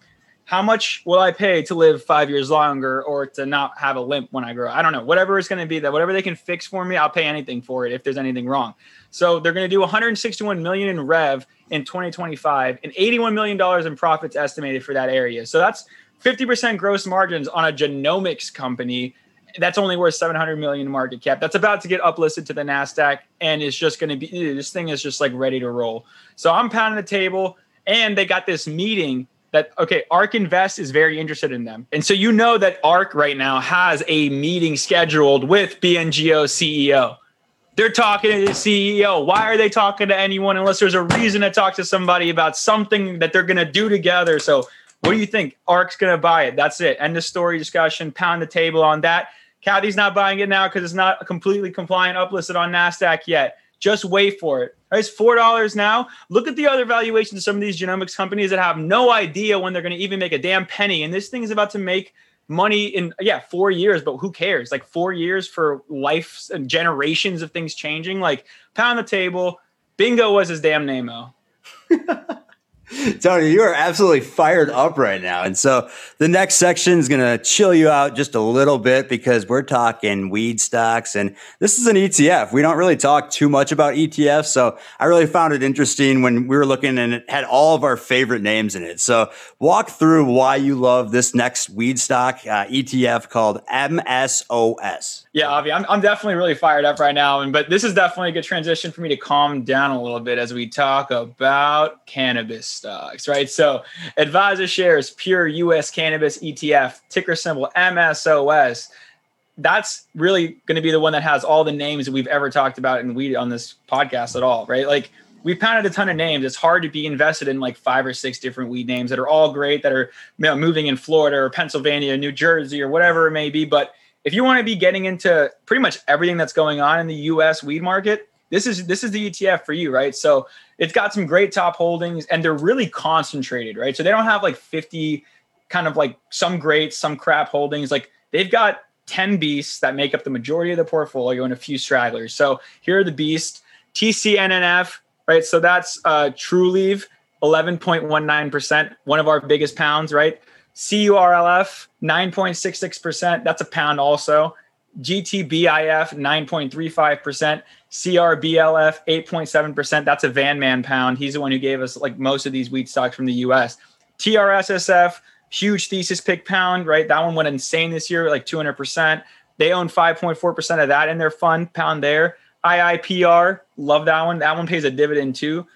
how much will I pay to live five years longer or to not have a limp when I grow? I don't know. Whatever it's going to be, that whatever they can fix for me, I'll pay anything for it if there's anything wrong. So they're going to do 161 million in rev in 2025 and 81 million dollars in profits estimated for that area. So that's 50% gross margins on a genomics company that's only worth 700 million market cap. That's about to get uplisted to the Nasdaq, and it's just going to be this thing is just like ready to roll. So I'm pounding the table, and they got this meeting that okay, ARK Invest is very interested in them, and so you know that ARK right now has a meeting scheduled with BNGO CEO. They're talking to the CEO. Why are they talking to anyone unless there's a reason to talk to somebody about something that they're going to do together? So, what do you think? ARK's going to buy it. That's it. End of story discussion. Pound the table on that. Cathie's not buying it now because it's not completely compliant, uplisted on NASDAQ yet. Just wait for it. It's four dollars now. Look at the other valuations of some of these genomics companies that have no idea when they're going to even make a damn penny. And this thing is about to make money in yeah four years, but who cares? Like four years for life and generations of things changing. Like pound the table. Bingo was his damn name, Tony, you are absolutely fired up right now. And so the next section is going to chill you out just a little bit because we're talking weed stocks. And this is an ETF. We don't really talk too much about ETFs. So I really found it interesting when we were looking and it had all of our favorite names in it. So walk through why you love this next weed stock uh, ETF called MSOS. Yeah, Avi, I'm, I'm definitely really fired up right now. And but this is definitely a good transition for me to calm down a little bit as we talk about cannabis stocks, right? So Advisor shares pure US cannabis ETF, ticker symbol MSOS. That's really going to be the one that has all the names that we've ever talked about in weed on this podcast at all, right? Like we've pounded a ton of names. It's hard to be invested in like five or six different weed names that are all great, that are you know, moving in Florida or Pennsylvania, New Jersey, or whatever it may be. But if you want to be getting into pretty much everything that's going on in the US weed market, this is this is the ETF for you, right? So it's got some great top holdings and they're really concentrated, right? So they don't have like 50 kind of like some great, some crap holdings. Like they've got 10 beasts that make up the majority of the portfolio and a few stragglers. So here are the beasts TCNNF, right? So that's uh, Trulieve, 11.19%, one of our biggest pounds, right? CURLF, 9.66%. That's a pound also. GTBIF, 9.35%. CRBLF, 8.7%. That's a Van Man pound. He's the one who gave us like most of these wheat stocks from the US. TRSSF, huge thesis pick pound, right? That one went insane this year, like 200%. They own 5.4% of that in their fund pound there. IIPR, love that one. That one pays a dividend too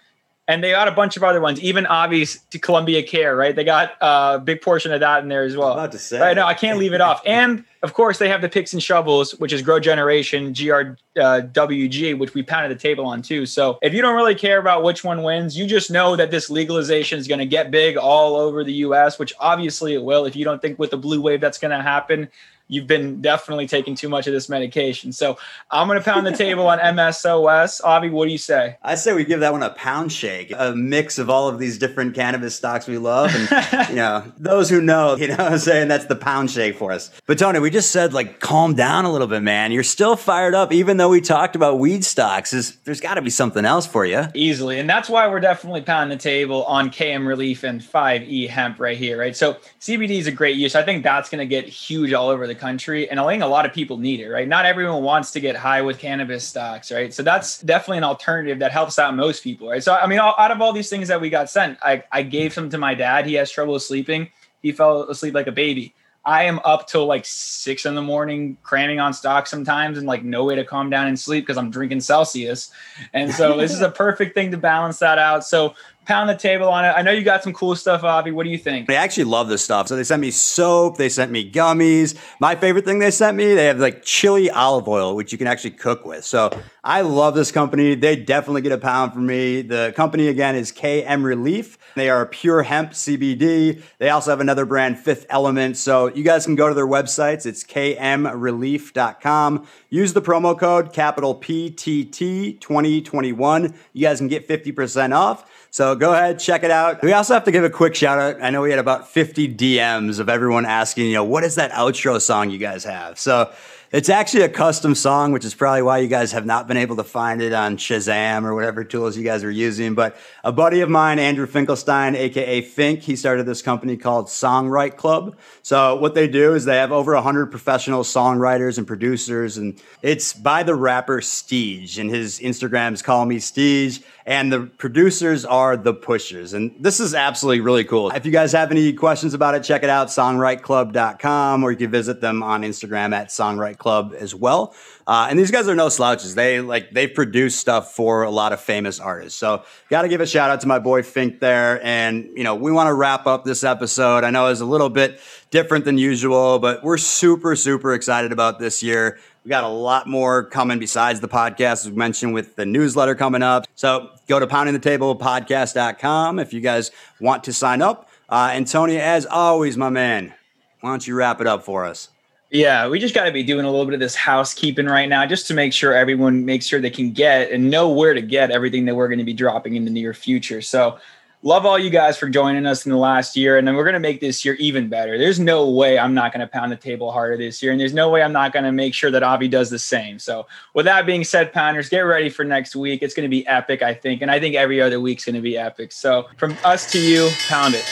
and they got a bunch of other ones, even obvious to Columbia Care, right? They got a big portion of that in there as well. about to say, right? No, I can't leave it off. And of course, they have the picks and shovels, which is Grow Generation, GRWG, uh, which we pounded the table on too. So if you don't really care about which one wins, you just know that this legalization is going to get big all over the U.S., which obviously it will. If you don't think with the blue wave that's going to happen, you've been definitely taking too much of this medication. So I'm going to pound the table on MSOS. Avi, what do you say? I say we give that one a pound shake, a mix of all of these different cannabis stocks we love. And, you know, those who know, you know I'm saying? That's the pound shake for us. But Tony, we just said like calm down a little bit, man. You're still fired up, even though we talked about weed stocks. Is There's got to be something else for you. Easily. And that's why we're definitely pounding the table on KM Relief and 5E hemp right here, right? So CBD is a great use. I think that's going to get huge all over the the country, and I think a lot of people need it, right? Not everyone wants to get high with cannabis stocks, right? So that's definitely an alternative that helps out most people, right? So I mean, out of all these things that we got sent, I, I gave some to my dad. He has trouble sleeping. He fell asleep like a baby. I am up till like six in the morning cramming on stock sometimes and like no way to calm down and sleep because I'm drinking Celsius. And so this is a perfect thing to balance that out. So pound the table on it. I know you got some cool stuff, Avi. What do you think? I actually love this stuff. So they sent me soap, they sent me gummies. My favorite thing they sent me, they have like chili olive oil, which you can actually cook with. So I love this company. They definitely get a pound from me. The company again is KM Relief. They are pure hemp CBD. They also have another brand, Fifth Element. So you guys can go to their websites. It's kmrelief.com. Use the promo code capital PTT 2021. You guys can get 50% off. So go ahead, check it out. We also have to give a quick shout out. I know we had about 50 DMs of everyone asking, you know, what is that outro song you guys have? So It's actually a custom song, which is probably why you guys have not been able to find it on Shazam or whatever tools you guys are using. But a buddy of mine, Andrew Finkelstein, aka Fink, he started this company called Songwrite Club. So what they do is they have over 100 professional songwriters and producers, and it's by the rapper Steege, and his Instagrams call me Steege and the producers are the pushers. And this is absolutely really cool. If you guys have any questions about it, check it out, songwriteclub.com, or you can visit them on Instagram at songwriteclub as well. Uh, and these guys are no slouches. They like they've produced stuff for a lot of famous artists. So got to give a shout out to my boy Fink there. And you know we want to wrap up this episode. I know it's a little bit different than usual, but we're super super excited about this year. We got a lot more coming besides the podcast, as we mentioned, with the newsletter coming up. So go to poundingthetablepodcast.com if you guys want to sign up. Uh, and Tony, as always, my man, why don't you wrap it up for us? Yeah, we just got to be doing a little bit of this housekeeping right now just to make sure everyone makes sure they can get and know where to get everything that we're going to be dropping in the near future. So, love all you guys for joining us in the last year. And then we're going to make this year even better. There's no way I'm not going to pound the table harder this year. And there's no way I'm not going to make sure that Avi does the same. So, with that being said, Pounders, get ready for next week. It's going to be epic, I think. And I think every other week's going to be epic. So, from us to you, pound it.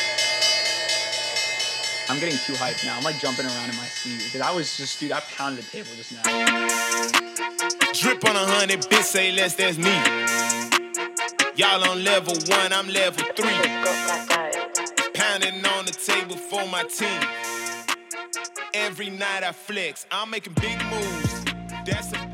I'm getting too hyped now. I'm like jumping around in my seat because I was just, dude, I pounded the table just now. Drip on a hundred, bitch, say less, that's me. Y'all on level one, I'm level three. Pounding on the table for my team. Every night I flex, I'm making big moves. That's a